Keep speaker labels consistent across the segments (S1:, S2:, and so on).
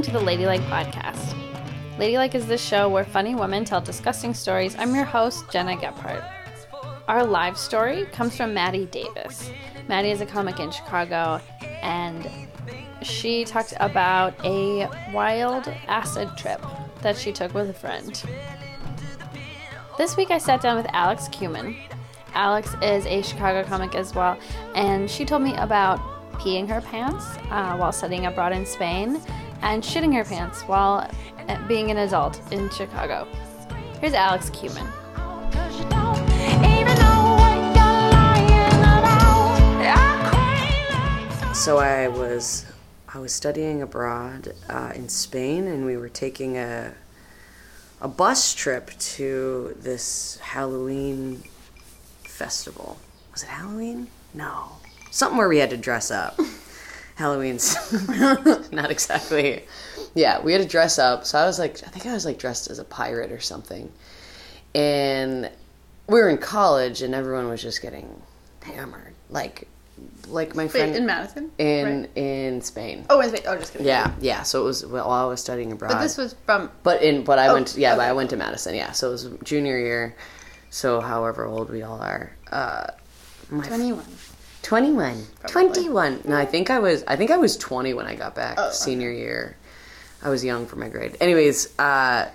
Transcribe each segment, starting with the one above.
S1: listening to the Ladylike Podcast. Ladylike is the show where funny women tell disgusting stories. I'm your host, Gena Gephart. Our live story comes from Maddie Daviss. Maddie is a comic in Chicago, and she talked about a wild acid trip that she took with a friend. This week I sat down with Alex Kumin. Alex is a Chicago comic as well, and she told me about peeing her pants uh, while studying abroad in Spain and shitting her pants while uh, being an adult in Chicago. Here's Alex Kumin.
S2: So I was I was studying abroad uh, in Spain, and we were taking a a bus trip to this Halloween festival. Was it Halloween? No, something where we had to dress up. Halloween's not exactly. Yeah, we had to dress up. So I was like, I think I was like dressed as a pirate or something, and we were in college, and everyone was just getting hammered, like like my friend
S1: in Madison?
S2: in
S1: Right.
S2: in Spain.
S1: Oh, wait, wait. Oh, just kidding.
S2: Yeah, yeah. So it was while I was studying abroad.
S1: But this was from.
S2: But in but I
S1: Oh,
S2: went yeah, but. I went to Madison. Yeah, so it was junior year. So however old we all are. Uh, my
S1: 21.
S2: 21.
S1: Probably.
S2: 21. No, I think I was I think I was 20 when I got back
S1: Oh, okay.
S2: senior year. I was young for my grade. Anyways, uh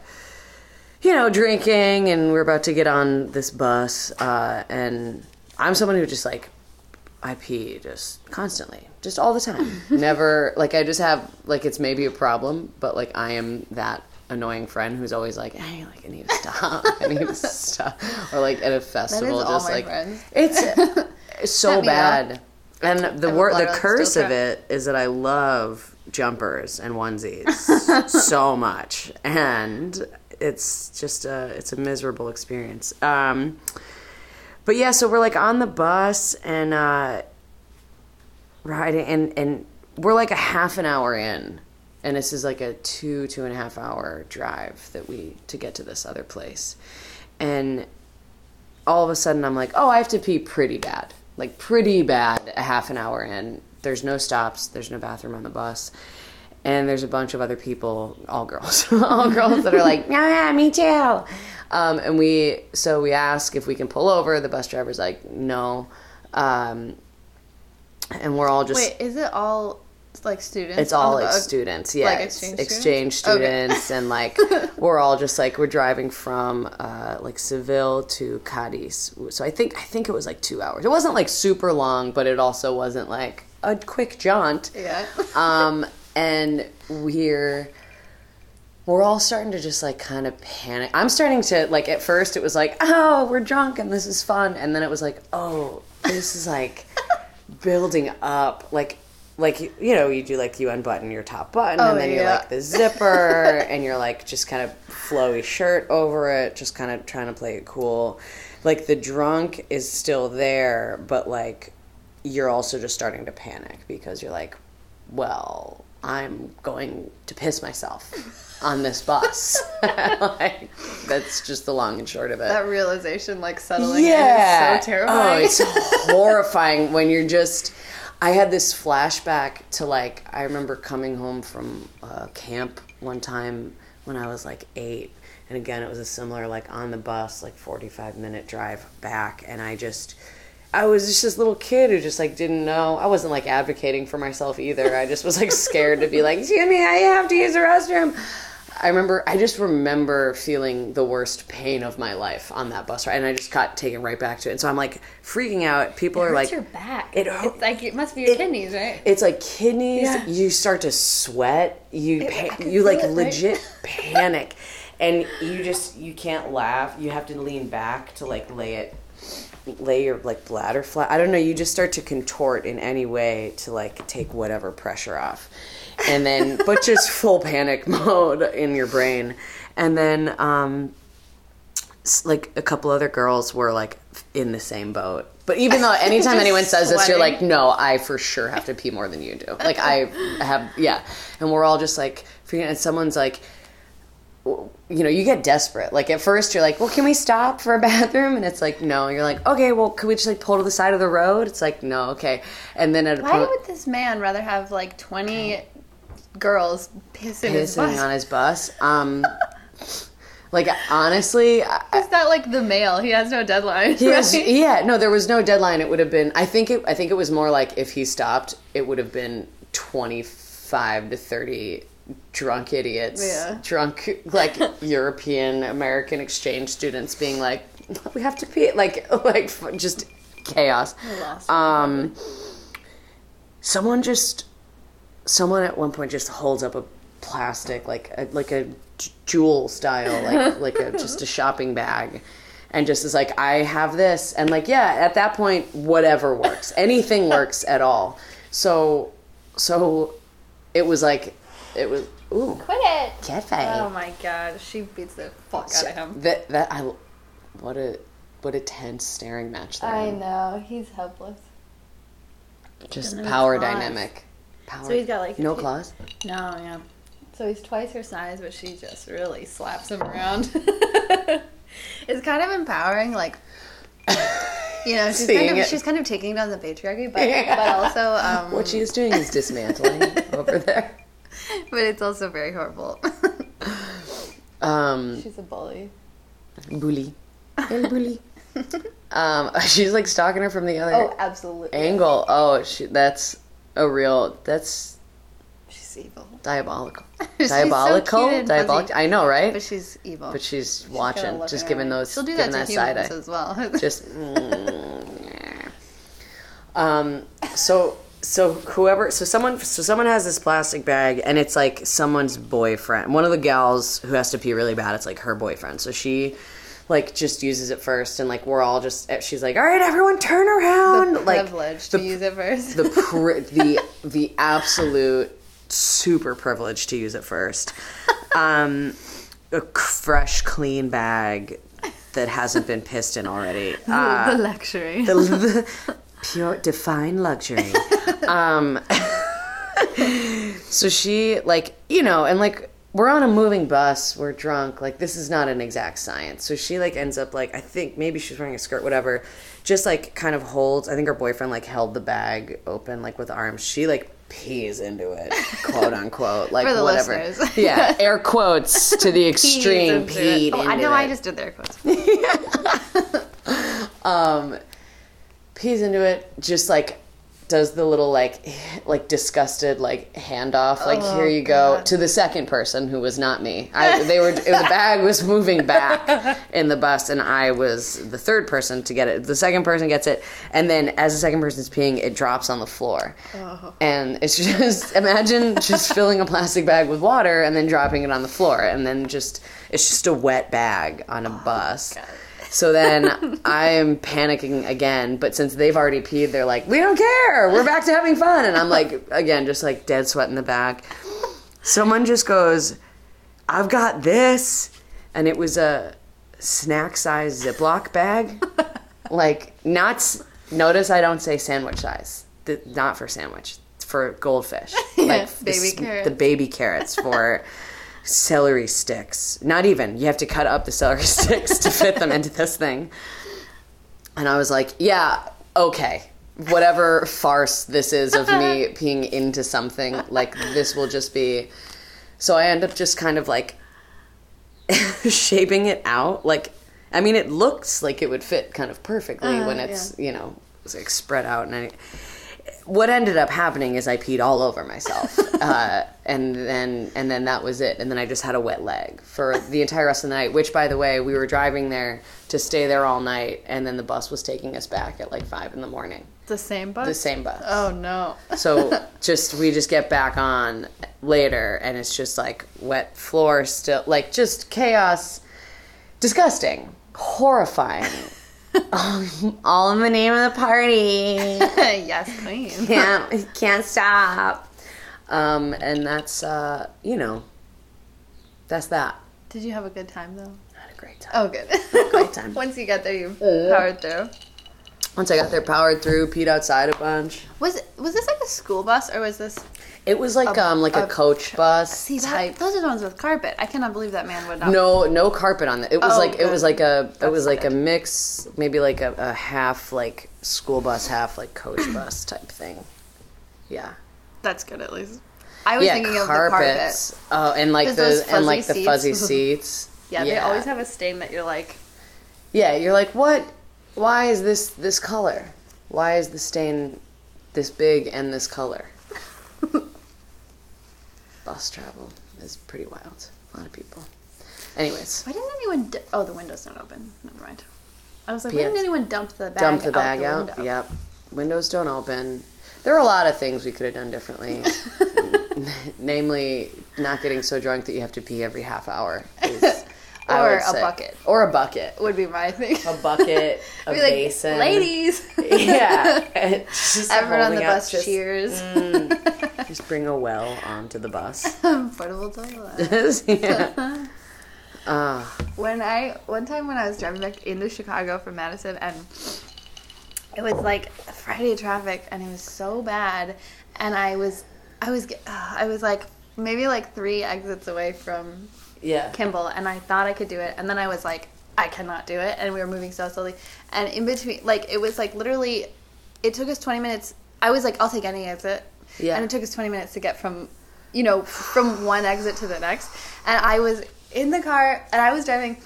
S2: you know, drinking and we're about to get on this bus uh and I'm someone who just like I pee just constantly, just all the time. Never like I just have like it's maybe a problem, but like I am that annoying friend who's always like, "Hey, like I need to stop. I need to stop." Or like at a festival, just
S1: my
S2: like
S1: friends.
S2: it's so bad. And the word, the curse of it is that I love jumpers and onesies so much, and it's just a it's a miserable experience. Um, but yeah, so we're like on the bus and uh, riding, and and we're like a half an hour in, and this is like a two two and a half hour drive that we to get to this other place, and all of a sudden I'm like, oh, I have to pee pretty bad, like pretty bad. A half an hour in, there's no stops, there's no bathroom on the bus. And there's a bunch of other people, all girls, all girls that are like, yeah, yeah, me too. Um, and we, so we ask if we can pull over. The bus driver's like, no. Um, and we're all just,
S1: Wait, is it all like students?
S2: it's all like students, yeah,
S1: Like exchange
S2: exchange
S1: students? Okay.
S2: and like we're all just like we're driving from uh, like Seville to Cadiz. So I think I think it was like two hours. It wasn't like super long, but it also wasn't like a quick jaunt.
S1: Yeah.
S2: Um, and we're we're all starting to just like kind of panic. I'm starting to like at first it was like, oh, we're drunk and this is fun, and then it was like, oh, this is like building up, like like you know you do like you unbutton your top button
S1: Oh,
S2: and then you're like the zipper and you're like just kind of flowy shirt over it, just kind of trying to play it cool. Like the drunk is still there, but like you're also just starting to panic because you're like, well, I'm going to piss myself on this bus. like, that's just the long and short of it.
S1: that realization, like settling
S2: yeah.
S1: in, is so terrifying.
S2: Oh, it's horrifying when you're just. I had this flashback to like I remember coming home from uh, camp one time when I was like eight, and again it was a similar like on the bus like 45 minute drive back, and I just. I was just this little kid who just like didn't know. I wasn't like advocating for myself either. I just was like scared to be like, "Excuse I have to use the restroom." I remember, I just remember feeling the worst pain of my life on that bus ride, and I just got taken right back to it. And so I'm like freaking out. People are like,
S1: your back.
S2: It
S1: It,
S2: hurt-
S1: it's like it must be your
S2: it-
S1: kidneys, right?
S2: it's like kidneys.
S1: Yeah.
S2: You start to sweat. You
S1: I
S2: pa- you like
S1: feel it, right?
S2: legit panic, and you just you can't laugh. You have to lean back to like lay it, lay your like bladder flat. I don't know. You just start to contort in any way to like take whatever pressure off, and then but just full panic mode in your brain, and then um, like a couple other girls were like in the same boat. But even though anytime anyone says this, you're like, no, I for sure have to pee more than you do. Like I have, yeah. And we're all just like, freaking, and someone's like, you know, you get desperate. Like at first, you're like, well, can we stop for a bathroom? And it's like, no. You're like, okay, well, can we just like pull to the side of the road? It's like, no, okay. And then at a
S1: Why
S2: point,
S1: would this man rather have like 20 girls pissing,
S2: pissing
S1: bus.
S2: on his bus. Um, like honestly, I-
S1: Is that like the mail? He has no deadline.
S2: he has,
S1: right?
S2: yeah, no, there was no deadline. It would have been. I think it. I think it was more like if he stopped, it would have been twenty five to thirty drunk idiots,
S1: Yeah.
S2: drunk like European American exchange students being like, we have to pee, like like just chaos. Um, someone just, someone at one point just holds up a plastic like a, like a jewel style like like a just a shopping bag and just is like i have this and like yeah at that point whatever works. Anything works at all. So so it was like it was ooh.
S1: Quit. It.
S2: fight
S1: Oh my god, she beats the fuck out of him.
S2: that that i what a what a tense staring match there.
S1: I know he's helpless.
S2: just power dynamic power
S1: So he's got, like,
S2: no claws
S1: No, yeah. So he's twice her size, but she just really slaps him around. it's kind of empowering, like you know, she's kind of she's kind of taking down the patriarchy, but but also um,
S2: what she is doing is dismantling over there
S1: but it's also very horrible.
S2: um
S1: she's a bully.
S2: bully el bully um she's like stalking her from the other
S1: Oh, absolutely.
S2: angle oh she that's a real that's
S1: She's evil.
S2: diabolical
S1: She's so
S2: diabolical
S1: cute and
S2: diabolical
S1: fuzzy.
S2: i know right
S1: But she's evil.
S2: but she's
S1: She's
S2: watching just
S1: her
S2: giving those
S1: She'll do that
S2: that, side eye
S1: as well.
S2: just mm, um so so whoever so someone so someone has this plastic bag and it's like someone's boyfriend one of the gals who has to pee really bad it's like her boyfriend so she like just uses it first and like we're all just she's like all right everyone turn around
S1: the
S2: like
S1: privilege
S2: the
S1: to use it first.
S2: the pri- the the absolute super privilege to use it first. Um, a fresh, clean bag that hasn't been pissed in already. Uh,
S1: the luxury.
S2: the, the pure, define luxury. Um, so she like you know, and like we're on a moving bus, we're drunk. Like this is not an exact science. So she like ends up like I think maybe she's wearing a skirt, whatever. Just like kind of holds. I think her boyfriend like held the bag open like with arms. She like pees into it, quote unquote, like
S1: the
S2: whatever.
S1: listeners.
S2: yeah, air quotes to the extreme.
S1: into
S2: Peed
S1: it. Oh, I know. I just did their quotes.
S2: um pees into it just like does the little like like disgusted like handoff like
S1: Oh,
S2: here you go to the second person who was not me. I, they were the bag was moving back in the bus and i was the third person to get it. The second person gets it and then as the second person's peeing it drops on the floor.
S1: Oh.
S2: and it's just imagine just filling a plastic bag with water and then dropping it on the floor and then just it's just a wet bag on a oh, bus.
S1: God.
S2: So then I'm panicking again, but since they've already peed, they're like, "We don't care. We're back to having fun." And I'm like, again, just like dead sweat in the back. Someone just goes, "I've got this," and it was a snack size Ziploc bag, like not. Notice I don't say sandwich size. Th- Not for sandwich. It's for goldfish. Like the
S1: baby carrots.
S2: The baby carrots for celery sticks. Not even. You have to cut up the celery sticks to fit them into this thing. And I was like, yeah, okay. Whatever farce this is of me peeing into something, like this will just be. So I end up just kind of like shaping it out. Like, I mean, it looks like it would fit kind of perfectly
S1: Uh,
S2: when it's, you know, it's like spread out. And I, what ended up happening is I peed all over myself, uh, and then and then that was it. And then I just had a wet leg for the entire rest of the night. Which, by the way, we were driving there to stay there all night, and then the bus was taking us back at like five in the morning.
S1: The same bus.
S2: The same bus.
S1: Oh no.
S2: So just we just get back on later, and it's just like wet floor, still like just chaos, disgusting, horrifying. All in the name of the party
S1: yes, queen.
S2: can't can't stop. Um, and that's uh, you know, that's that.
S1: Did you have a good time though?
S2: Had a great time.
S1: Oh, good.
S2: Great time.
S1: Once you got there, you
S2: Uh.
S1: powered through.
S2: Once I got there, powered through, peed outside a bunch.
S1: Was was this like a school bus or was this?
S2: It was like um like a,
S1: a-
S2: coach bus
S1: See, that,
S2: type.
S1: those are the ones with carpet. I cannot believe that man would not.
S2: No, no carpet on it. It was
S1: Oh,
S2: like it was like a it was like a mix, maybe like a, a half like school bus, half like coach bus type thing. Yeah.
S1: That's good at least. I was
S2: yeah,
S1: thinking of the carpet.
S2: Oh, and like the and like
S1: fuzzy
S2: the fuzzy
S1: seats.
S2: seats.
S1: Yeah, they always have a stain that you're like,
S2: Yeah, you're like, what? Why is this this color? Why is the stain this big and this color? Bus travel is pretty wild. A lot of people. Anyways,
S1: why didn't anyone? D- oh, the window's not open. Never mind. I was like, why didn't anyone dump the bag? Out?
S2: Dump the
S1: out
S2: bag
S1: the
S2: out.
S1: window?
S2: Yep. Windows don't open. There are a lot of things we could have done differently. Namely, not getting so drunk that you have to pee every half hour. is-
S1: Or a
S2: say.
S1: bucket.
S2: Or a bucket.
S1: Would be my thing.
S2: A bucket, a
S1: Be like,
S2: basin.
S1: ladies.
S2: Yeah. Just
S1: Everyone on the bus
S2: just-
S1: cheers.
S2: Just bring a well onto the bus.
S1: Portable toilet.
S2: yeah. Ah,
S1: when I one time when I was driving back into Chicago from Madison and it was like Friday traffic and it was so bad and I was I was uh, I was like maybe like three exits away from
S2: yeah.
S1: Kimball and I thought I could do it and then I was like I cannot do it and we were moving so slowly and in between like it was like literally it took us 20 minutes I was like I'll take any exit
S2: Yeah.
S1: and it took us 20 minutes to get from you know from one exit to the next and I was in the car and I was driving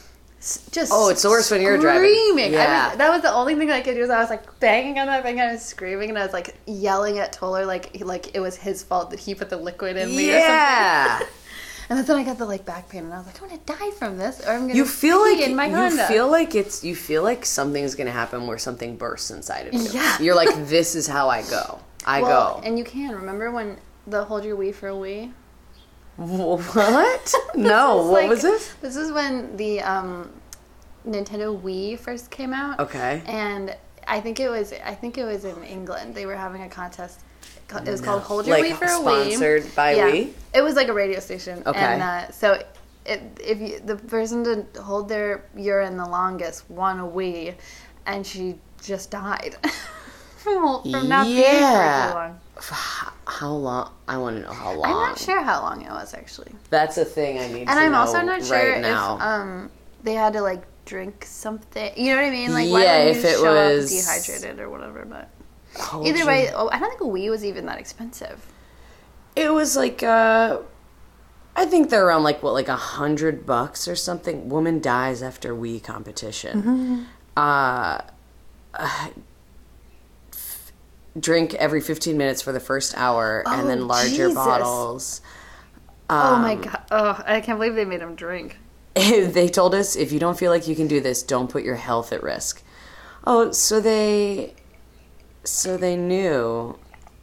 S1: just
S2: Oh, it's the worst when you're driving.
S1: screaming. I
S2: Yeah.
S1: was, that was the only thing that I could do. Was I was like banging on that thing. And I was screaming and I was like yelling at Toller like like it was his fault that he put the liquid in me. Or something.
S2: Yeah.
S1: And then I got the like back pain, and I was like, I'm gonna die from this, or I'm gonna
S2: You feel like
S1: in my
S2: you
S1: Honda.
S2: feel like it's you feel like something's gonna happen where something bursts inside of you.
S1: Yeah.
S2: You're like, this is how I go. I
S1: well,
S2: go.
S1: and you can remember when the hold your Wee for a Wii.
S2: What? no. What
S1: like-
S2: was this?
S1: This is when the um, Nintendo Wii first came out.
S2: Okay.
S1: And I think it was I think it was in England. They were having a contest. It was called Hold Your
S2: Like,
S1: Wee for a Wii.
S2: sponsored by
S1: yeah.
S2: Wii?
S1: It was like a radio station.
S2: Okay.
S1: And uh, so it, if you, the person to hold their urine the longest won a Wii, and she just died from, from not being for too long.
S2: How long? I want to know how long.
S1: I'm not sure how long it was actually.
S2: That's a thing I need.
S1: And I'm also not sure
S2: right
S1: if um they had to like drink something. You know what I mean? Like why
S2: Yeah, if
S1: you
S2: it
S1: show up
S2: was-
S1: dehydrated or whatever? But
S2: Hold
S1: either way, oh, I don't think a Wii was even that expensive.
S2: It was like uh I think they're around like what like a hundred bucks or something. Woman dies after Wii competition.
S1: Mm-hmm.
S2: Uh, uh, f- drink every fifteen minutes for the first hour, and
S1: Oh,
S2: then larger
S1: Jesus.
S2: bottles.
S1: oh
S2: Um,
S1: my god! Oh, I can't believe they made him drink.
S2: they told us if you don't feel like you can do this, don't put your health at risk. Oh, so they, so they knew.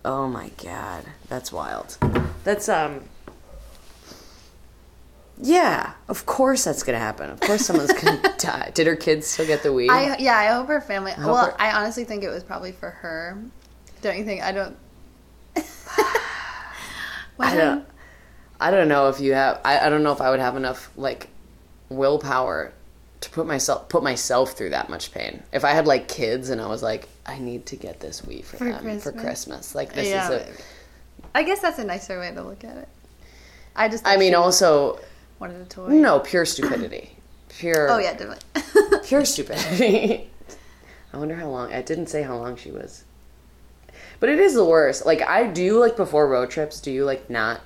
S2: Oh my god, that's wild. That's um. Yeah, of course that's gonna happen. Of course someone's gonna die. Did her kids still get the weed?
S1: I yeah, I hope her family.
S2: hope
S1: well,
S2: her-
S1: I honestly think it was probably for her. Don't you think? I don't.
S2: I don't. I don't know if you have. I, I don't know if I would have enough like willpower to put myself put myself through that much pain. If I had like kids and I was like, I need to get this Wii for,
S1: For
S2: them for
S1: Christmas?
S2: Christmas. Like this
S1: Yeah,
S2: is a.
S1: I guess that's a nicer way to look at it. I just.
S2: I mean, also
S1: wanted a toy.
S2: no pure stupidity. Pure.
S1: Oh yeah, definitely.
S2: Pure stupidity. I wonder how long. I didn't say how long she was. But it is the worst. Like I do like before road trips. Do you like not?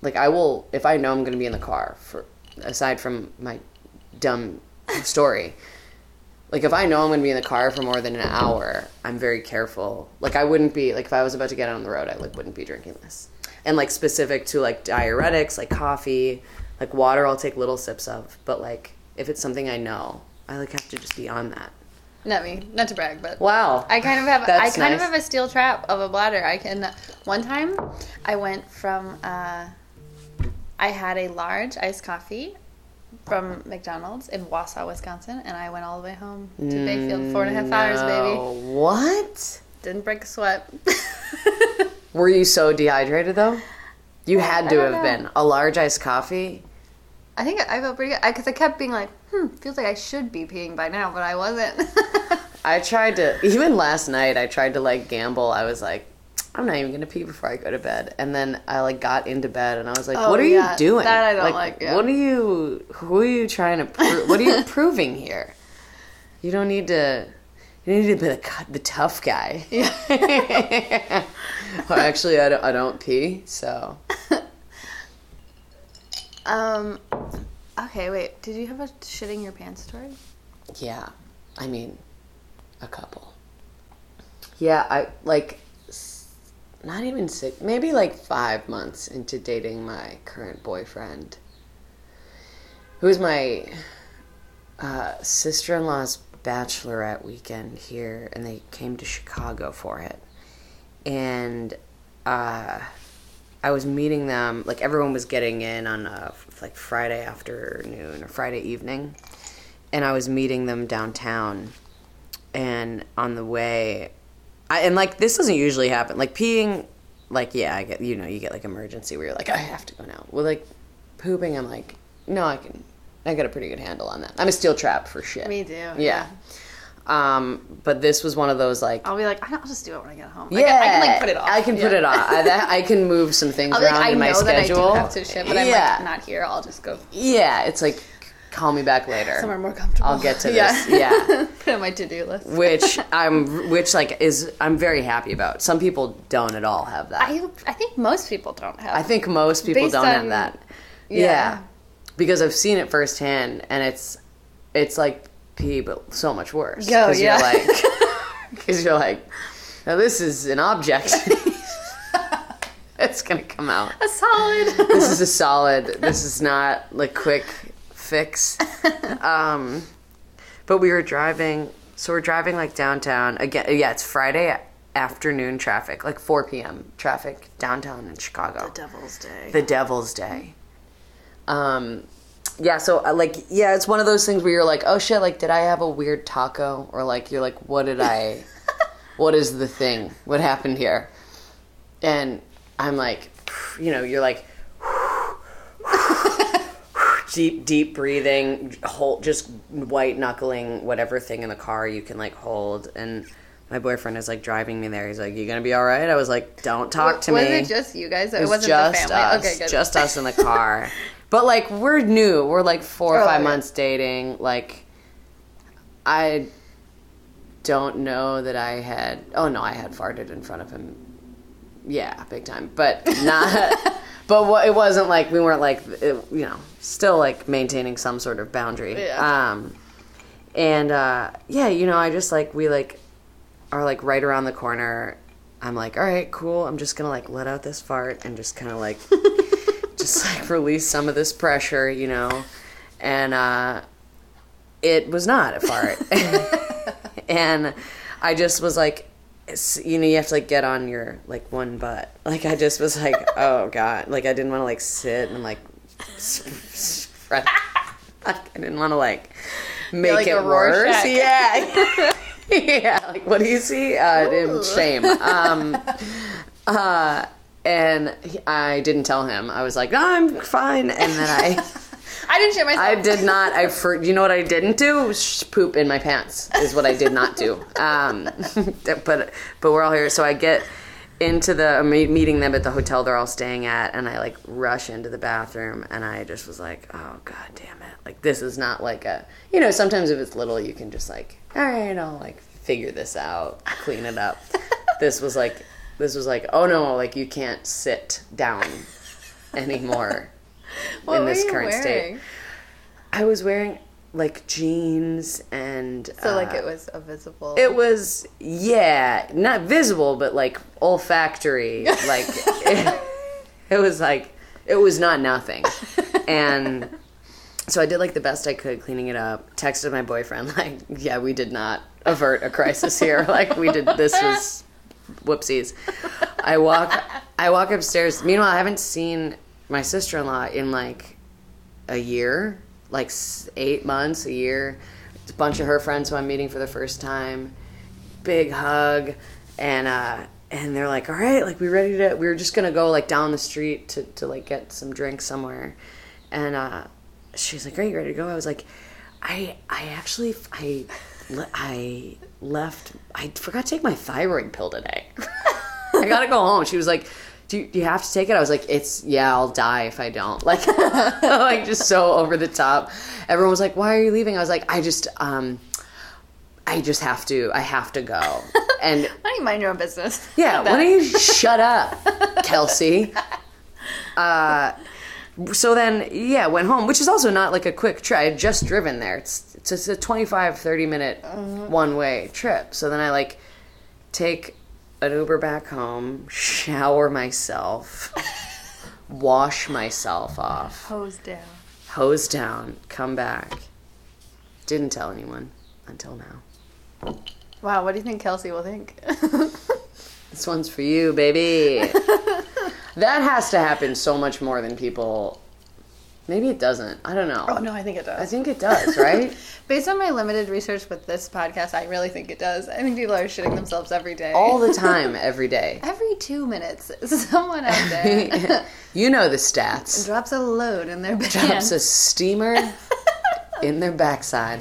S2: Like I will if I know I'm going to be in the car for aside from my dumb story. Like if I know I'm going to be in the car for more than an hour, I'm very careful. Like I wouldn't be like if I was about to get on the road, I like wouldn't be drinking this. And like specific to like diuretics, like coffee, like water, I'll take little sips of. But like if it's something I know, I like have to just be on that.
S1: Not me, not to brag, but
S2: Wow.
S1: I kind of have. I kind of have a steel trap of a bladder. I can. One time, I went from. Uh, I had a large iced coffee from McDonald's in Wausau, Wisconsin, and I went all the way home to Bayfield. Four and a half hours, baby.
S2: What?
S1: Didn't break a sweat.
S2: Were you so dehydrated though? You had to have
S1: don't
S2: been. A large iced coffee?
S1: I think I felt pretty good because I, kept being like, "Hmm, feels like I should be peeing by now," but I wasn't.
S2: I tried to even last night I tried to like gamble. I was like, I'm not even gonna pee before I go to bed. And then I like got into bed and I was like,
S1: Oh,
S2: What are
S1: yeah.
S2: you doing?
S1: That I don't like, yeah.
S2: What are you who are you trying to prove what are you proving here? You don't need to you need to be the, the tough guy.
S1: yeah.
S2: well, actually, I don't, I don't pee, so
S1: Um. Okay, wait. Did you have a shitting your pants story?
S2: Yeah, I mean, a couple. Yeah, I like not even six, maybe like five months into dating my current boyfriend, who was my uh, sister in law's bachelorette weekend here, and they came to Chicago for it. And uh, I was meeting them, like everyone was getting in on a, like Friday afternoon or Friday evening, and I was meeting them downtown. And on the way, I, and like this doesn't usually happen. Like peeing, like yeah, I get you know you get like emergency where you're like I have to go now. Well, like pooping, I'm like no, I can. I got a pretty good handle on that. I'm a steel trap for shit.
S1: Me too,
S2: Yeah.
S1: yeah.
S2: Um, but this was one of those like
S1: I'll be like, I'll just do it when I get home.
S2: yeah,
S1: Like, I can like put it off.
S2: I can put it off. I, that, I can move some things
S1: I'll
S2: around
S1: like, I
S2: in my
S1: know that I
S2: schedule.
S1: do have to shit, but I'm
S2: yeah.
S1: like not here. I'll just go
S2: Yeah, it's like call me back later.
S1: somewhere more comfortable.
S2: I'll get to this. Yeah.
S1: put it on my to do list.
S2: which I'm which like is I'm very happy about. Some people don't at all have that. I,
S1: I think most people don't have.
S2: I think most people don't have that.
S1: yeah.
S2: Yeah. Because I've seen it firsthand and it's it's like pee but so much worse.
S1: Yo, yeah.
S2: you're like cuz you're like now this is an object. it's going to come out.
S1: a solid.
S2: this is a solid. This is not like quick fix. Um, but we were driving, so we're driving like downtown again. Yeah, it's Friday afternoon traffic, like 4 p.m. traffic downtown in Chicago.
S1: The Devil's Day.
S2: The Devil's Day. Um, yeah, so uh, like, yeah, it's one of those things where you're like, oh shit, like, did I have a weird taco? Or like, you're like, what did I? what is the thing? What happened here? And I'm like, you know, you're like, deep, deep breathing, hold, just white knuckling whatever thing in the car you can like hold. And my boyfriend is like driving me there. He's like, "You gonna be all right?" I was like, "Don't talk to
S1: was
S2: me."
S1: it just you guys? It,
S2: was
S1: wasn't
S2: just
S1: the family.
S2: us,
S1: okay, good.
S2: just us in the car. but like, we're new. We're like four or
S1: Oh,
S2: five months dating. Like, I don't know that I had. Oh no, I had farted in front of him. Yeah, big time. But not. but it wasn't like we weren't like it, you know still like maintaining some sort of boundary.
S1: Yeah.
S2: Um, and uh, yeah, you know, I just like we like are like right around the corner. I'm like, all right, cool. I'm just gonna like let out this fart and just kind of like just like release some of this pressure, you know. And uh, it was not a fart. and I just was like, you know, you have to like get on your like one butt. Like I just was like, oh god, like I didn't want to like sit and like spread. I didn't want to like make
S1: like
S2: it worse. Yeah, yeah. Like what do you see? Uh, in shame. Um, uh, and I didn't tell him. I was like, no, I'm fine. And then I.
S1: I didn't shit myself.
S2: I did not. I for you know what I didn't do? Sh- Poop in my pants is what I did not do. Um, but but we're all here, so I get into the I'm meeting them at the hotel they're all staying at, and I like rush into the bathroom, and I just was like, oh god damn it! Like this is not like a you know. Sometimes if it's little, you can just like all right, I'll like figure this out, clean it up. this was like this was like oh no, like you can't sit down anymore
S1: what
S2: in
S1: were
S2: this
S1: you
S2: current state.
S1: wearing?
S2: I was wearing like jeans and
S1: So like
S2: uh,
S1: it was a visible.
S2: it was yeah not visible but like olfactory like it, it was like it was not nothing and so I did like the best I could cleaning it up texted my boyfriend like yeah we did not avert a crisis here like we did this was whoopsies I walk I walk upstairs meanwhile I haven't seen my sister-in-law in like a year, like eight months, a year. A bunch of her friends who I'm meeting for the first time. Big hug, and uh, and they're like, "All right, like we ready to? We were just gonna go like down the street to to like get some drinks somewhere," and uh, she's like, "Are you ready to go?" I was like, "I I actually I I left. I forgot to take my thyroid pill today. I gotta go home." She was like do you, do you have to take it? I was like, it's yeah, I'll die if I don't. Like, like just so over the top. Everyone was like, why are you leaving? I was like, I just, um, I just have to. I have to go. And
S1: Why don't you mind your own business?
S2: yeah, why don't you shut up, Kelsey? Uh, So then, yeah, went home, which is also not like a quick trip. I had just driven there. It's it's a 25, 30 minute one way trip. So then I like take an Uber back home, shower myself, wash myself off,
S1: Hose down.
S2: hose down, come back. Didn't tell anyone until now.
S1: Wow, what do you think Kelsey will think?
S2: This one's for you, baby. that has to happen so much more than people. Maybe it doesn't. I don't know.
S1: oh no, I think it does.
S2: I think it does, right?
S1: Based on my limited research with this podcast, I really think it does. I think people are shitting themselves every day.
S2: All the time, every day.
S1: every two minutes, someone out there
S2: you know the stats.
S1: drops a load in their pants.
S2: Drops a steamer in their backside.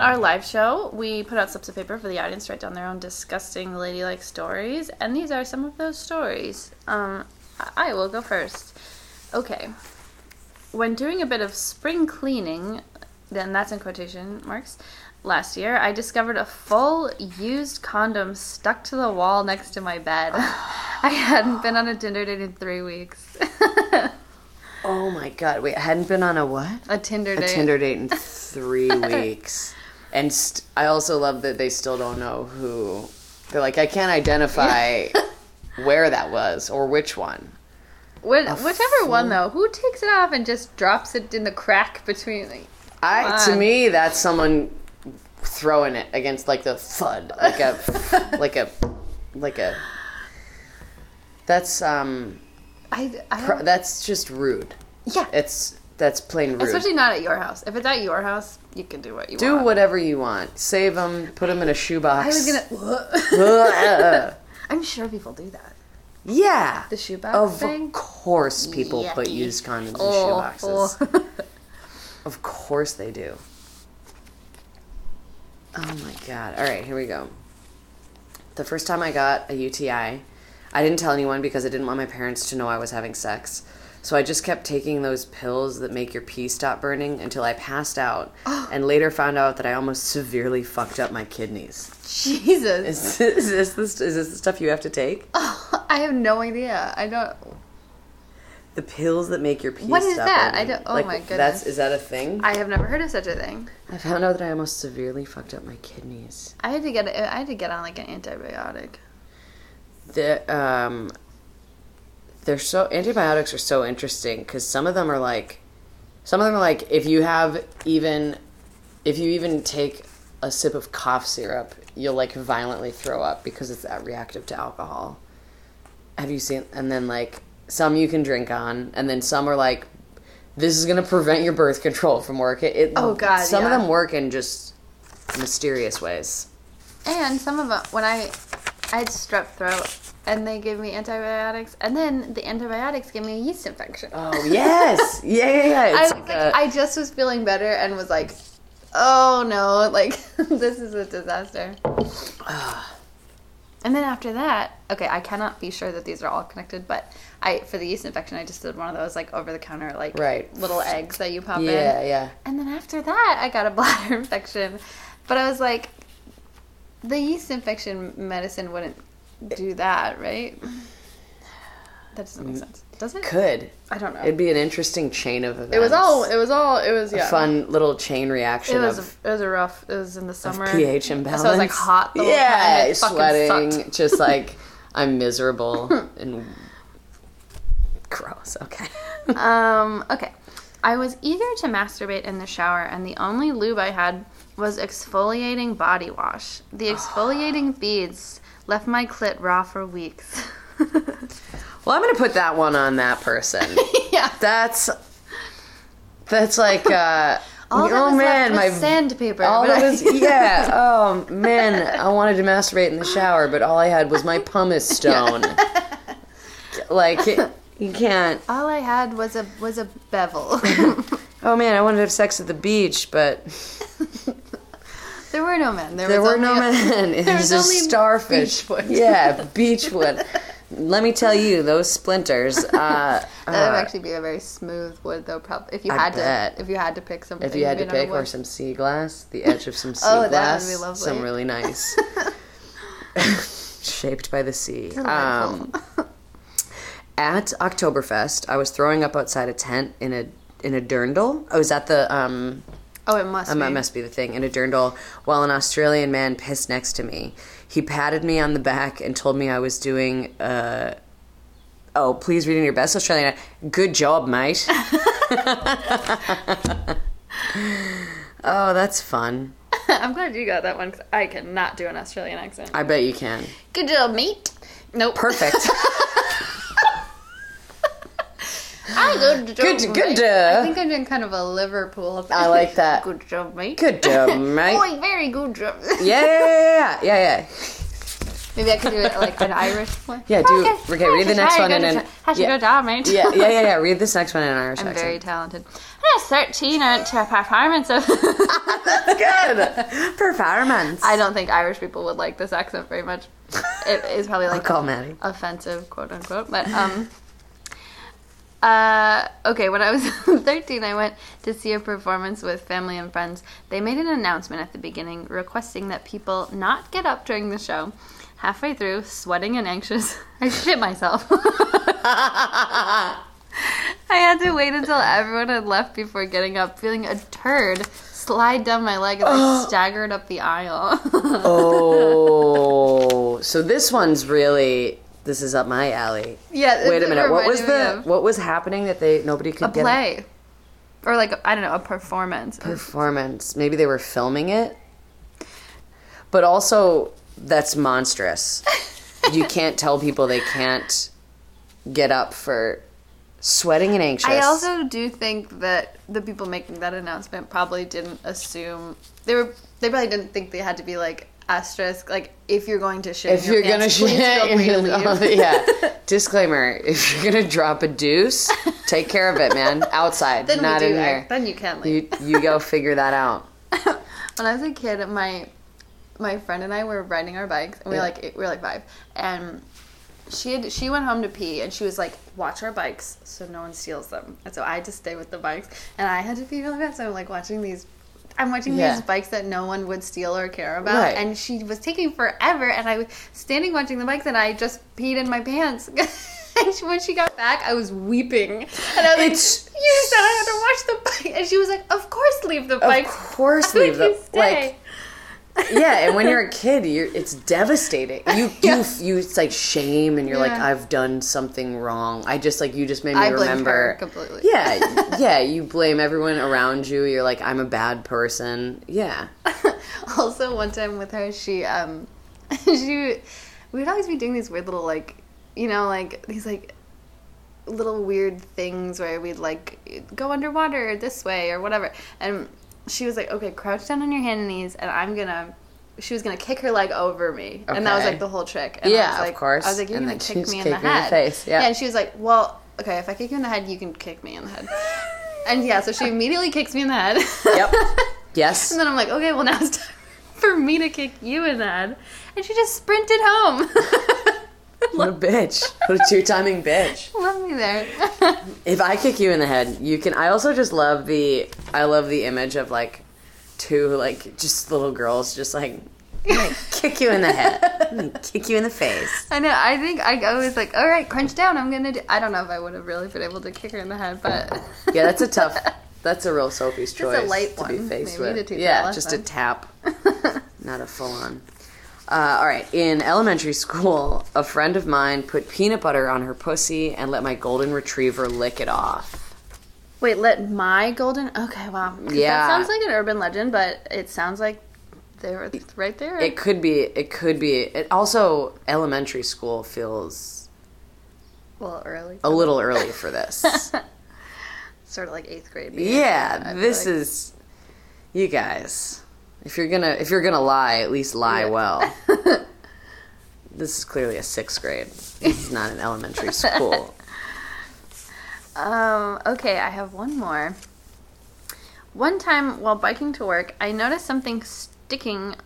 S1: Our live show, we put out slips of paper for the audience to write down their own disgusting ladylike stories, and these are some of those stories. Um, I I will go first. Okay. When doing a bit of spring cleaning, then that's in quotation marks, last year, I discovered a full used condom stuck to the wall next to my bed. I hadn't been on a Tinder date in three weeks.
S2: Oh my god! Wait, I hadn't been on a what?
S1: a Tinder
S2: A. Tinder date in three weeks, and st- I also love that they still don't know who. They're like, I can't identify where that was or which one.
S1: Which, whichever one though, who takes it off and just drops it in the crack between? Like,
S2: I to me that's someone throwing it against like the thud, like a like a like a. That's um
S1: I, I
S2: pr- that's just rude.
S1: yeah,
S2: It's that's plain rude.
S1: especially not at your house. If it's at your house, you can do what you
S2: Do
S1: want.
S2: Do whatever you want. Save them. Put them in a shoebox.
S1: I was gonna. I'm sure people do that.
S2: yeah.
S1: The shoebox
S2: Of
S1: thing.
S2: course, people put used condoms in
S1: Oh,
S2: shoeboxes.
S1: oh.
S2: Of course they do. Oh my god. All right, here we go. The first time I got a UTI, I didn't tell anyone because I didn't want my parents to know I was having sex. So I just kept taking those pills that make your pee stop burning until I passed out and later found out that I almost severely fucked up my kidneys.
S1: Jesus,
S2: Is this, is this, the, is this the stuff you have to take?
S1: I have no idea. I don't.
S2: The pills that make your pee
S1: What is
S2: stop
S1: that?
S2: burning.
S1: I don't- oh my
S2: That's
S1: goodness.
S2: is that a thing?
S1: I have never heard of such a thing.
S2: I found out that I almost severely fucked up my kidneys.
S1: I had to get. I had to get on like an antibiotic.
S2: The um, they're so antibiotics are so interesting because some of them are like, some of them are like if you have even, if you even take a sip of cough syrup, you'll like violently throw up because it's that reactive to alcohol. Have you seen? And then like some you can drink on, and then some are like, this is gonna prevent your birth control from working. It,
S1: Oh, God,
S2: Some of them work in just mysterious ways.
S1: And some of them, when I, I had strep throat, and they gave me antibiotics, and then the antibiotics gave me a yeast infection.
S2: Oh yes, yeah, yeah, yeah.
S1: I,
S2: like
S1: like, I just was feeling better and was like, oh no, like this is a disaster. and then after that, okay, I cannot be sure that these are all connected, but I for the yeast infection, I just did one of those like over the counter like
S2: Right.
S1: little eggs that you pop
S2: yeah,
S1: in.
S2: yeah.
S1: And then after that, I got a bladder infection, but I was like, the yeast infection medicine wouldn't do that, right? That doesn't make sense. Does it?
S2: Could
S1: I don't know.
S2: it'd be an interesting chain of events.
S1: It was all. It was all. It was
S2: a fun little chain reaction
S1: It was.
S2: of,
S1: A, it was a rough. It was in the summer.
S2: pH imbalance.
S1: So I was like hot. The whole
S2: yeah,
S1: time. It
S2: sweating,
S1: sucked.
S2: just like I'm miserable and gross. Okay.
S1: Um. Okay. I was eager to masturbate in the shower, and the only lube I had was exfoliating body wash. The exfoliating beads left my clit raw for weeks.
S2: Well, I'm gonna put that one on that person.
S1: yeah.
S2: That's that's like uh,
S1: All that
S2: oh
S1: was
S2: man,
S1: left
S2: my
S1: was sandpaper.
S2: All that
S1: I-
S2: was yeah. Oh man, I wanted to masturbate in the shower, but all I had was my pumice stone. Like you can't.
S1: All I had was a was a bevel.
S2: Oh man, I wanted to have sex at the beach, but
S1: there were no men. There,
S2: there were no
S1: a-
S2: men. It
S1: there
S2: was
S1: was only
S2: starfish.
S1: beechwood.
S2: Yeah, beechwood. let me tell you, those splinters. Uh,
S1: That would
S2: uh,
S1: actually be a very smooth wood, though. Probably if you
S2: I
S1: had
S2: bet.
S1: to, if you had to pick something.
S2: if you had to
S1: made out of
S2: pick, or some sea glass, the edge of some sea
S1: Oh, that would
S2: glass,
S1: be lovely.
S2: some really nice, shaped by the sea. Um, at Oktoberfest, I was throwing up outside a tent in a in a dirndl. I was at the um,
S1: oh, it must.
S2: um,
S1: be.
S2: that must be the thing in a dirndl while an Australian man pissed next to me. He patted me on the back and told me I was doing. Uh, oh, please read in your best Australian. Good job, mate. oh, that's fun.
S1: I'm glad you got that one because I cannot do an Australian accent.
S2: I bet you can.
S1: Good job, mate. Nope.
S2: Perfect.
S1: Good job,
S2: Good- good,
S1: mate.
S2: uh,
S1: I think I'm doing kind of a Liverpool. Thing.
S2: I like that.
S1: Good job, mate.
S2: Good job, mate.
S1: Boy, very good job.
S2: Yeah, yeah, yeah, yeah, yeah.
S1: Maybe I could do it like an Irish one.
S2: Yeah, do- okay, read the next one and then-
S1: How's your job, mate?
S2: Yeah, yeah, yeah, yeah. Read this next one in an Irish
S1: I'm
S2: accent.
S1: very talented. I was 13 I went to a performance of.
S2: That's Good. Performance.
S1: I don't think Irish people would like this accent very much. It is probably like
S2: call Maddie.
S1: offensive, quote unquote. But um, uh, okay. When I was 13, I went to see a performance with family and friends. They made an announcement at the beginning requesting that people not get up during the show. Halfway through, sweating and anxious, I shit myself. I had to wait until everyone had left before getting up, feeling a turd slide down my leg as I staggered up the aisle.
S2: Oh, so this one's really this is up my alley.
S1: yeah.
S2: Wait a minute. What was the
S1: of
S2: what was happening that they nobody could get?
S1: a
S2: get
S1: play, or like I don't know, a performance.
S2: performance? Maybe they were filming it. But also that's monstrous. you can't tell people they can't get up for sweating and anxious.
S1: I also do think that the people making that announcement probably didn't assume they were. They probably didn't think they had to be like asterisk, like if you're going to shit.
S2: if
S1: your
S2: you're gonna
S1: pants, feel free to
S2: shit,
S1: leave.
S2: Oh, yeah. Disclaimer: If you're gonna drop a deuce, take care of it, man. Outside,
S1: then
S2: not in
S1: act-
S2: here.
S1: Then you can leave.
S2: You you go figure that out.
S1: when I was a kid, my my friend and I were riding our bikes, and we were
S2: Yeah.
S1: like we were like five, and she had she went home to pee, and she was like, "Watch our bikes, so no one steals them." And so I had to stay with the bikes, and I had to pee really bad. So I'm like watching these. I'm watching
S2: Yeah.
S1: these bikes that no one would steal or care about,
S2: Right.
S1: and she was taking forever. And I was standing watching the bikes, and I just peed in my pants. and she- when she got back, I was weeping, and I was
S2: It's-
S1: like, "You said I had to watch the bike," and she was like, "Of course, leave the bike.
S2: Of
S1: course
S2: leave the-
S1: bike.
S2: like, yeah, and when you're a kid, you're it's devastating. You you you it's like shame, and you're like, I've done something wrong. I just like you just made me
S1: I
S2: remember.
S1: completely.
S2: Yeah, yeah. You blame everyone around you. You're like, I'm a bad person. Yeah.
S1: also one time with her she um she we would always be doing these weird little like you know like these like little weird things where we'd like go underwater this way or whatever and she was like okay crouch down on your hand and knees and i'm gonna she was gonna kick her leg over me and that was like the whole trick and I
S2: Yeah,
S1: was
S2: of
S1: like,
S2: course.
S1: i was like you're
S2: And
S1: gonna kick me in the
S2: you in the
S1: head
S2: yeah.
S1: and she was like well okay if i kick you in the head you can kick me in the head and yeah so she immediately kicks me in the head
S2: Yep. Yes.
S1: and then I'm like, okay, well now it's time for me to kick you in the head. And she just sprinted home.
S2: What a bitch. What a two timing bitch.
S1: Love me there.
S2: If I kick you in the head, you can. I also just love the. I love the image of like two like just little girls just like kick you in the head, kick you in the face.
S1: I know. I think I, was like, all right, crunch down. I'm gonna do. I don't know if I would have really been able to kick her in the head, but
S2: Yeah, that's a tough. That's a real Sophie's choice.
S1: a light
S2: to be faced
S1: maybe,
S2: with. yeah, just a tap, not a full on. Uh, all right. In elementary school, a friend of mine put peanut butter on her pussy and let my golden retriever lick it off.
S1: Wait, let my golden. Okay, wow.
S2: Yeah.
S1: That sounds like an urban legend, but it sounds like they were right there.
S2: It could be. It could be. It also elementary school feels
S1: well, early.
S2: a little early for this.
S1: Sort of like eighth grade.
S2: yeah, this
S1: like.
S2: is. You guys, if you're gonna if you're gonna lie, at least lie
S1: Yeah.
S2: well. This is clearly a sixth grade. This is not an elementary school.
S1: Um, okay, I have one more. One time while biking to work, I noticed something sticking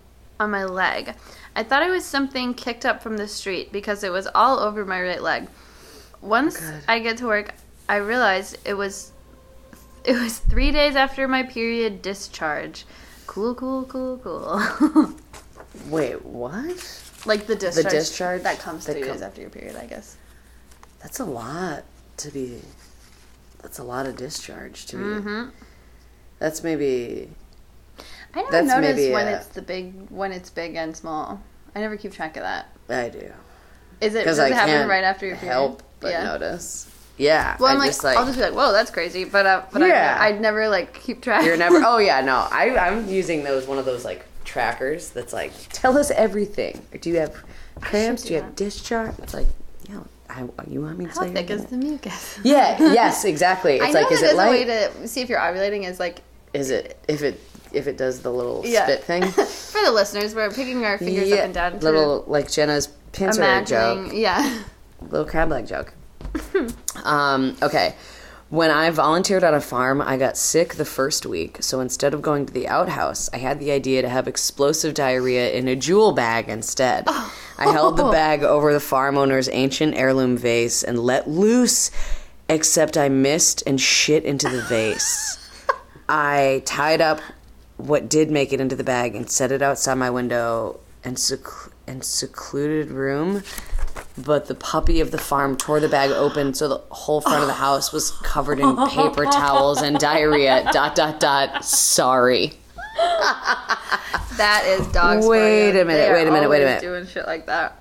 S1: on my leg. I thought it was something kicked up from the street because it was all over my right leg. Once
S2: Good.
S1: I get to work, I realized it was it was three days after my period discharge. Cool, cool, cool, cool.
S2: Wait, what?
S1: like the discharge.
S2: discharge
S1: that comes three
S2: com-
S1: days after your period, I guess.
S2: That's a lot to be. That's a lot of discharge to be.
S1: Mm-hmm.
S2: That's maybe.
S1: I never
S2: That's
S1: notice
S2: maybe
S1: when
S2: a-
S1: it's the big when it's big and small. I never keep track of that.
S2: I do
S1: Is it
S2: because
S1: does
S2: I
S1: it happen right after your period?
S2: help but
S1: yeah.
S2: notice. Yeah,
S1: Well, I'm like,
S2: just, like,
S1: I'll just be like, whoa, that's crazy. But uh, but
S2: Yeah.
S1: I, I'd never like keep track.
S2: You're never. Oh yeah, no. I I'm using those one of those like trackers that's like tell us everything. Do you have cramps?
S1: do
S2: Do you
S1: that.
S2: have discharge? It's like, yeah. I, you want me to
S1: How
S2: you?
S1: thick is the mucus?
S2: Yeah. Yes. Exactly. It's
S1: I know
S2: like, is it
S1: there's a way to see if you're ovulating. Is like
S2: Is it if it if it does the little
S1: yeah.
S2: spit thing?
S1: For the listeners, we're picking our fingers up and down.
S2: little like Gena's pincer joke,
S1: Yeah.
S2: little crab leg joke. um, okay. When I volunteered on a farm, I got sick the first week. So instead of going to the outhouse, I had the idea to have explosive diarrhea in a jewel bag instead. I held the bag over the farm owner's ancient heirloom vase and let loose, except I missed and shit into the vase. I tied up what did make it into the bag and set it outside my window and sec- and secluded room. But the puppy of the farm tore the bag open, so the whole front of the house was covered in paper towels and diarrhea. Dot dot dot. Sorry.
S1: That is dogs.
S2: Wait a minute, wait a minute, wait a minute.
S1: Doing shit like that.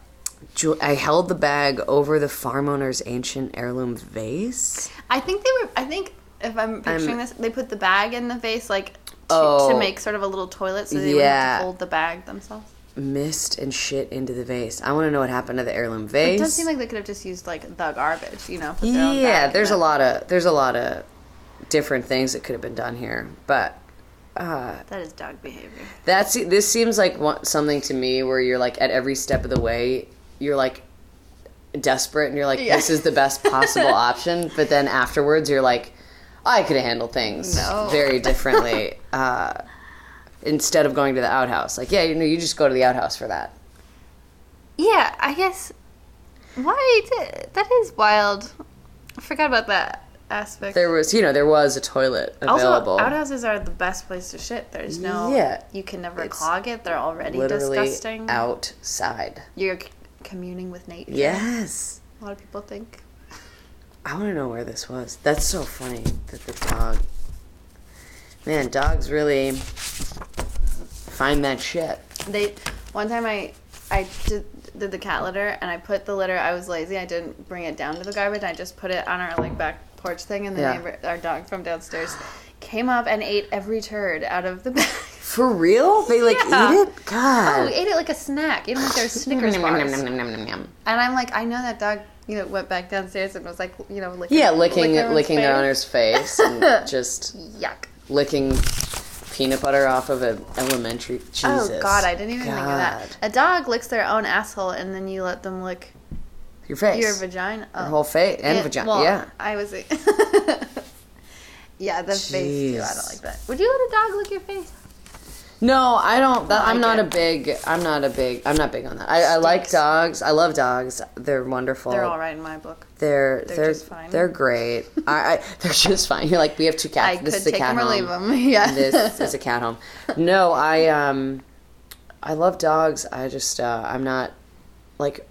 S2: I held the bag over the farm owner's ancient heirloom vase.
S1: I think they were. I think if I'm picturing
S2: I'm-
S1: this, they put the bag in the vase like to,
S2: Oh.
S1: to make sort of a little toilet, so they
S2: Yeah.
S1: to hold the bag themselves.
S2: Missed and shit into the vase. I want to know what happened to the heirloom vase.
S1: It does seem like they could have just used like the garbage, you know. Put their own
S2: yeah, there's a lot of there's a lot of different things that could have been done here, but uh,
S1: That is dog behavior.
S2: that's this seems like one, something to me where you're like at every step of the way you're like desperate and you're like
S1: Yeah.
S2: this is the best possible option, but then afterwards you're like I could have handled things
S1: No.
S2: very differently. uh, instead of going to the outhouse, like yeah, you know, you just go to the outhouse for that.
S1: Yeah, I guess. Why? Did, that is wild. I forgot about that aspect.
S2: There was, you know, there was a toilet available.
S1: also, outhouses are the best place to shit. There's no.
S2: Yeah.
S1: You can never clog it. They're already
S2: literally
S1: disgusting.
S2: outside.
S1: You're communing with nature.
S2: Yes.
S1: A lot of people think.
S2: I want to know where this was. That's so funny that the dog. Man, dogs really find that shit.
S1: They one time I I did, did the cat litter and I put the litter. I was lazy. I didn't bring it down to the garbage. I just put it on our like back porch thing, and the
S2: Yeah.
S1: neighbor, our dog from downstairs, came up and ate every turd out of the bag.
S2: For real? They like
S1: Yeah.
S2: eat it? God.
S1: Oh,
S2: God.
S1: we ate it like a snack. Ate it like they're Snickers bars. And I'm like, I know that dog. You know, went back downstairs and was like, you know, licking,
S2: Yeah, licking
S1: everyone's
S2: licking their
S1: face.
S2: owner's face and just
S1: Yuck.
S2: Licking peanut butter off of an elementary. Oh, Jesus.
S1: Oh God, I didn't even think of that. A dog licks their own asshole, and then you let them lick
S2: Your face.
S1: your vagina. Oh.
S2: Your whole face and vagina.
S1: well,
S2: yeah.
S1: I was. yeah, the face too. I don't like that. Would you let a dog lick your face?
S2: No, I don't. That,
S1: I
S2: I'm
S1: like
S2: not
S1: it.
S2: a big. I'm not a big. I'm not big on that. I, I like dogs. I love dogs. They're wonderful.
S1: They're all right in my book.
S2: They're
S1: They're
S2: they're
S1: just fine.
S2: they're great. I, I they're just fine. You're like we have two cats.
S1: I
S2: this is a cat home.
S1: leave them. Yeah.
S2: this is a cat home. No, I um, I love dogs. I just uh, I'm not like.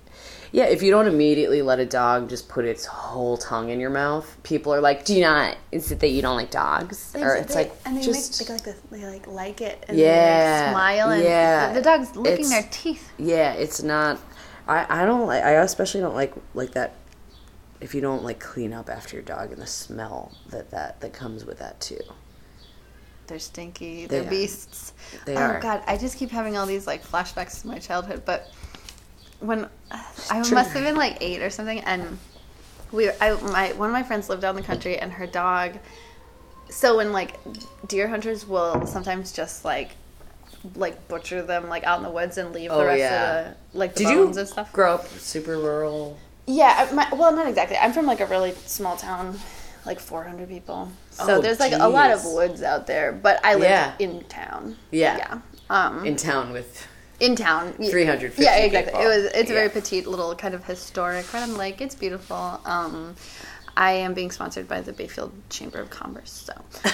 S2: Yeah, if you don't immediately let a dog just put its whole tongue in your mouth, people are like, "Do you not? Is it that you don't like dogs?" Or it's like
S1: and they
S2: just
S1: make they like this, they like like it and
S2: Yeah,
S1: they smile and
S2: yeah.
S1: the dog's licking
S2: It's-
S1: their teeth.
S2: Yeah, it's not. I I don't like. I especially don't like like that. If you don't like clean up after your dog and the smell that that that comes with that too.
S1: They're stinky.
S2: They
S1: They're
S2: are.
S1: beasts.
S2: They
S1: oh
S2: are.
S1: god, I just keep having all these like flashbacks to my childhood. But when I must have been like eight or something, and we, I, my one of my friends lived out in the country, and her dog. So when like deer hunters will sometimes just like like butcher them like out in the woods and leave
S2: Oh,
S1: the rest
S2: yeah.
S1: of the like the
S2: Did you
S1: and stuff.
S2: grow up super rural?
S1: Yeah, I- my, well, not exactly. I'm from like a really small town, like 400 people. So
S2: Oh,
S1: there's like a lot of woods out there, but I live
S2: Yeah.
S1: in town.
S2: Yeah.
S1: Yeah. Um,
S2: In town with
S1: in town.
S2: 350
S1: Yeah, exactly.
S2: people.
S1: It was. It's a very petite, little kind of historic. I'm like, it's beautiful. Um, I am being sponsored by the Bayfield Chamber of Commerce, so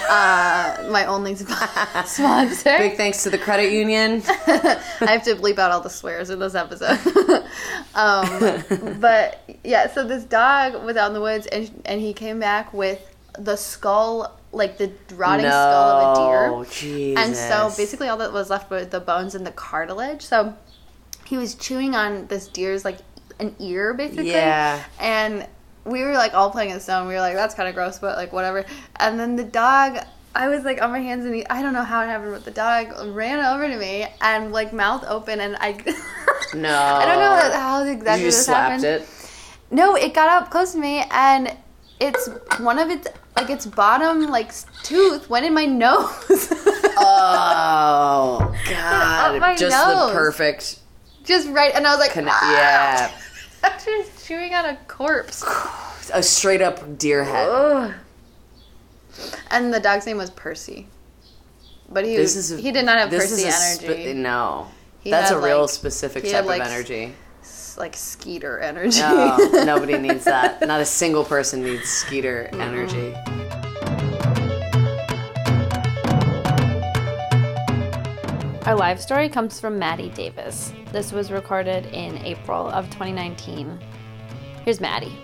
S1: uh, my only sp- sponsor.
S2: Big thanks to the credit union.
S1: I have to bleep out all the swears in this episode. um, but yeah, so this dog was out in the woods, and and he came back with the skull, like the rotting skull of a
S2: No,
S1: deer.
S2: Jesus.
S1: And so basically, all that was left were the bones and the cartilage. So he was chewing on this deer's like an ear, basically.
S2: Yeah.
S1: And we were like all playing in the snow. And we were like, "That's kind of gross," but like whatever. And then the dog. I was like on my hands and knees. I don't know how it happened, but the dog ran over to me and like mouth open, and I.
S2: No.
S1: I don't know how exactly
S2: you
S1: this
S2: slapped
S1: happened.
S2: it.
S1: No, it got up close to me, and it's one of its like its bottom like tooth went in my nose.
S2: Oh God! Just
S1: nose.
S2: the perfect.
S1: just right, and I was like,
S2: Conne-
S1: "Ah!"
S2: yeah,
S1: chewing on a corpse.
S2: a straight up deer head.
S1: Ugh. And the dog's name was Percy, but he
S2: This
S1: was,
S2: is a-
S1: he did not have
S2: this is
S1: Percy
S2: a spe-
S1: energy.
S2: no,
S1: He
S2: that's a real
S1: like-
S2: specific type
S1: like,
S2: of energy.
S1: S- like Skeeter energy.
S2: No, nobody needs that. Not a single person needs Skeeter energy.
S1: Our live story comes from Maddie Daviss. This was recorded in April of 2019. Here's Maddie.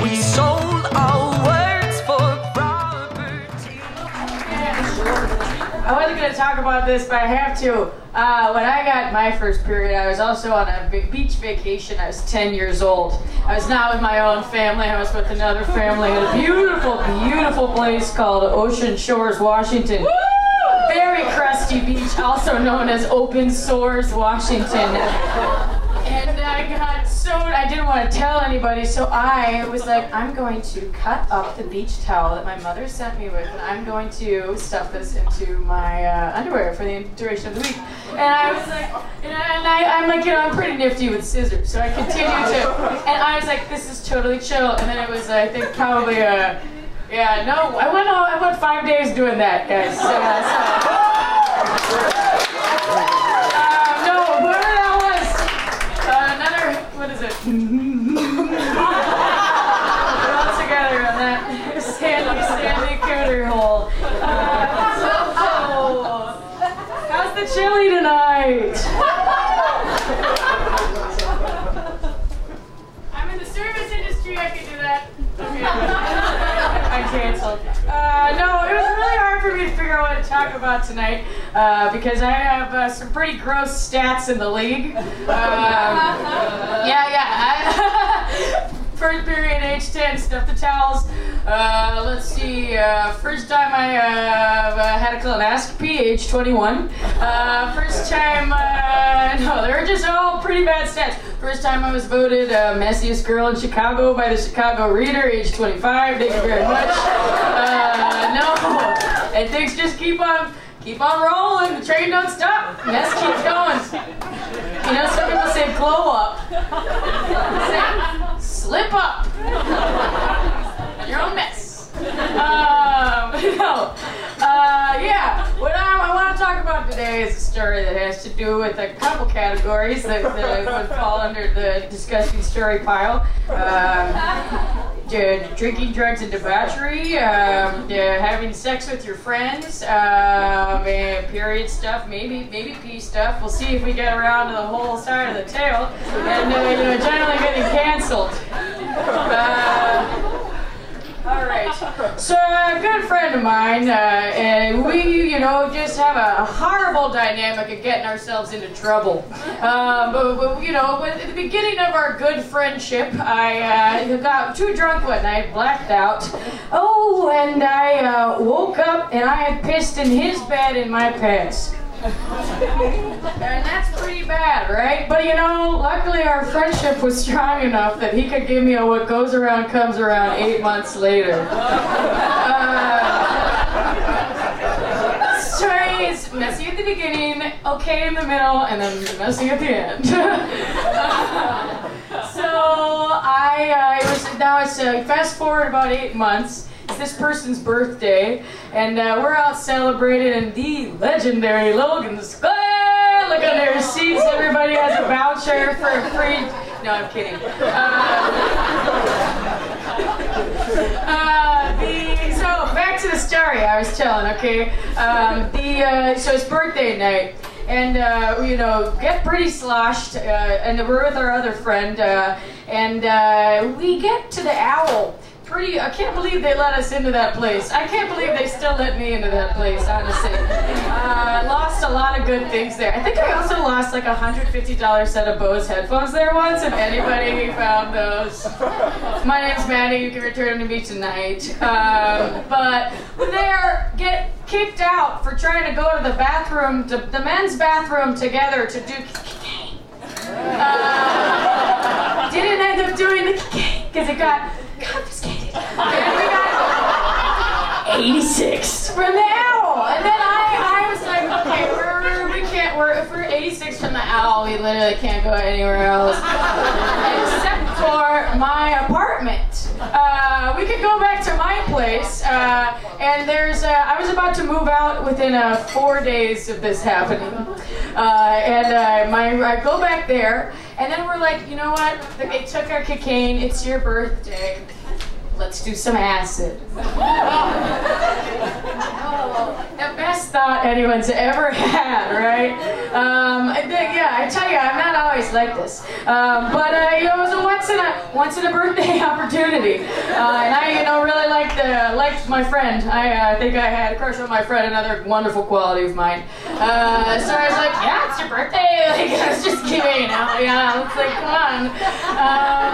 S3: We sold our words for property.
S4: I wasn't going to talk about this, but I have to. Uh, when I got my first period, I was also on a beach vacation. I was 10 years old. I was not with my own family. I was with another family at a beautiful, beautiful place called Ocean Shores, Washington. Very crusty beach, also known as Open Sores, Washington. I so I didn't want to tell anybody, so I was like, I'm going to cut up the beach towel that my mother sent me with, and I'm going to stuff this into my uh, underwear for the duration of the week. And I was like, and, I, and I, I'm like, you know, I'm pretty nifty with scissors, so I continued to, and I was like, this is totally chill. And then it was, I think, probably a. Yeah, no, I went all, I went five days doing that, guys. So, so. Uh, no, whoever that was, uh, another, what is it? We're all together on that Sandy, Sandy Cooter hole. Uh, so, how's the chili tonight? I'm in the service industry, I can do that. Okay. I canceled. Uh, no, it was really hard for me to figure out what to talk about tonight uh, because I have uh, some pretty gross stats in the league. Um, yeah, yeah. I, first period, age 10, stuff the towels. Uh, let's see. Uh, first time I uh, had a colonoscopy, age 21. Uh, first time, uh, no, they were just all pretty bad stats. First time I was voted uh, messiest girl in Chicago by the Chicago Reader, age 25. Thank you very much. Uh, no, and things just keep on, keep on rolling. The train don't stop. Mess keeps going. You know, some people say glow up. Say, slip up. Your own mess. Um, no. Uh, yeah. What I, I want to talk about today is a story that has to do with a couple categories that, that would fall under the disgusting story pile. Um, drinking, drugs, and debauchery, um, having sex with your friends, um, period stuff, maybe maybe pee stuff. We'll see if we get around to the whole side of the tail, and uh, you know, generally getting canceled. Uh, all right. So a good friend of mine, uh, and we, you know, just have a horrible dynamic of getting ourselves into trouble. Um, but, but, you know, at the beginning of our good friendship, I uh, got too drunk one night, blacked out. Oh, and I uh, woke up and I had pissed in his bed in my pants. And that's pretty bad, right? But you know, luckily our friendship was strong enough that he could give me a what goes around comes around eight months later. Uh, is messy at the beginning, okay in the middle, and then messy at the end. so I, uh, it was now it's uh, fast forward about eight months. This person's birthday, and uh, we're out celebrating in the legendary Logan Square. Look under their seats. Everybody has a voucher for a free. No, I'm kidding. Uh, the, so back to the story I was telling. Okay, um, the uh, so it's birthday night, and uh, you know get pretty sloshed, uh, and we're with our other friend, uh, and uh, we get to the owl. Pretty, I can't believe they let us into that place. I can't believe they still let me into that place. Honestly, uh, I lost a lot of good things there. I think I also lost like a hundred fifty dollars set of Bose headphones there once. If anybody found those, my name's Maddie. You can return them to me tonight. Um, but there, get kicked out for trying to go to the bathroom, to the men's bathroom together to do. Uh, didn't end up doing the because it got confiscated. And we got 86 from the owl. And then I, I was like, okay, we're, we're, can't, we're, if we're 86 from the owl, we literally can't go anywhere else except for my apartment. Uh, we could go back to my place, uh, and there's. Uh, I was about to move out within uh, four days of this happening, uh, and my I go back there, and then we're like, you know what? They took our cocaine. It's your birthday. Let's do some acid. the best thought anyone's ever had, right? Um, I think, yeah, I tell you, I'm not always like this, um, but uh, you know, it was a once in a once in a birthday opportunity, uh, and I, you know, really liked the liked my friend. I uh, think I had a crush on my friend, another wonderful quality of mine. Uh, so I was like, yeah, it's your birthday. Like, I was just kidding, you know, yeah, it's like, come on. Um,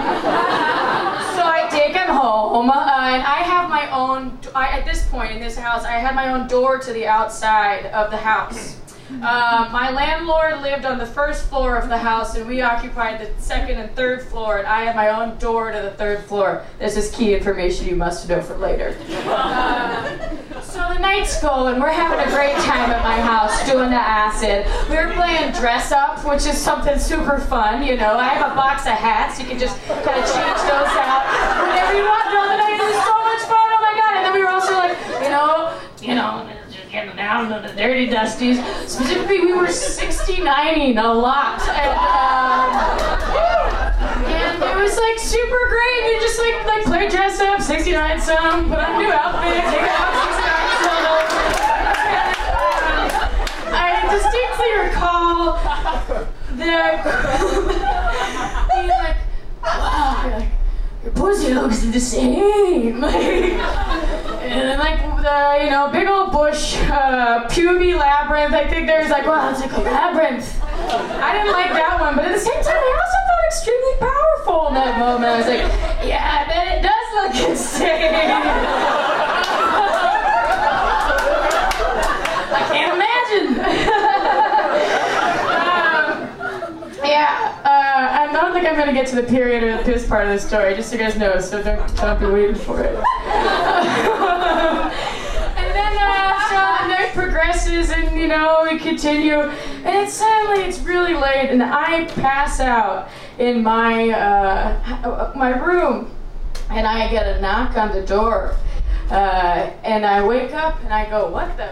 S4: so I take him home, and I have my own. I, at this point in this house, I had my own door to the outside of the house. Uh, my landlord lived on the first floor of the house, and we occupied the second and third floor. And I had my own door to the third floor. This is key information you must know for later. Uh, so the nights go, and we're having a great time at my house doing the acid. We were playing dress up, which is something super fun. You know, I have a box of hats. You can just kind of change those out whenever you want. The night so much fun. Oh my god! And then we were also like, you know, you know getting down to the dirty dusties. Specifically, we were 69ing a lot. And, um, and it was like super great. You just like like play dress up, 69 some, put on new outfit, take out, 69 some. I distinctly recall the being like, your pussy looks the same. And then, like the you know big old bush uh, puby labyrinth. I think there's like wow, it's like a labyrinth. I didn't like that one, but at the same time, I also felt extremely powerful in that moment. I was like, yeah, I bet it does look insane. I can't imagine. um, yeah, uh, I don't think I'm gonna get to the period or the piss part of the story, just so you guys know. So don't, don't be waiting for it. and then uh, so the and you know we continue, and it's suddenly it's really late, and I pass out in my uh, my room, and I get a knock on the door, uh, and I wake up and I go, what the,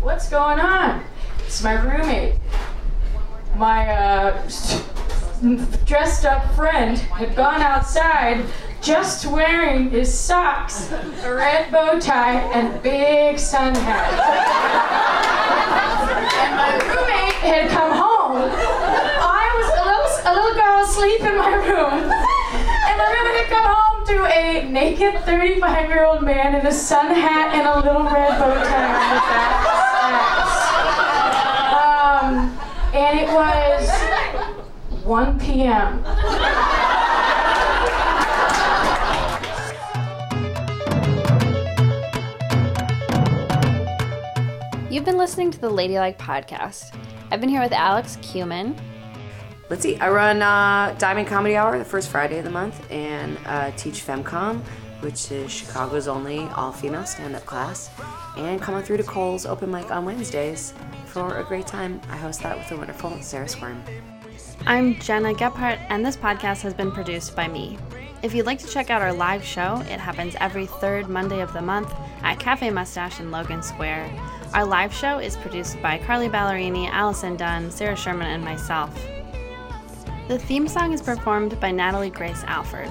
S4: what's going on? It's my roommate. My uh, dressed up friend had gone outside just wearing his socks, a red bow tie, and big sun hat. and my roommate had come home. I was a little, a little girl asleep in my room. And my roommate had come home to a naked 35 year old man in a sun hat and a little red bow tie on the back. Um, and it was 1 p.m.
S1: You've been listening to the Ladylike podcast. I've been here with Alex Kumin.
S2: Let's see. I run uh, Diamond Comedy Hour the first Friday of the month and uh, teach FemCom, which is Chicago's only all female stand up class. And come on through to Cole's open mic on Wednesdays for a great time. I host that with the wonderful Sarah Squirm.
S1: I'm Gena Gephart, and this podcast has been produced by me. If you'd like to check out our live show, it happens every third Monday of the month at Cafe Mustache in Logan Square. Our live show is produced by Carly Ballerini, Allison Dunn, Sarah Sherman, and myself. The theme song is performed by Natalie Grace Alford.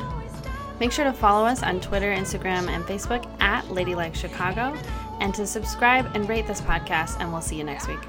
S1: Make sure to follow us on Twitter, Instagram, and Facebook at Ladylike Chicago, and to subscribe and rate this podcast, and we'll see you next week.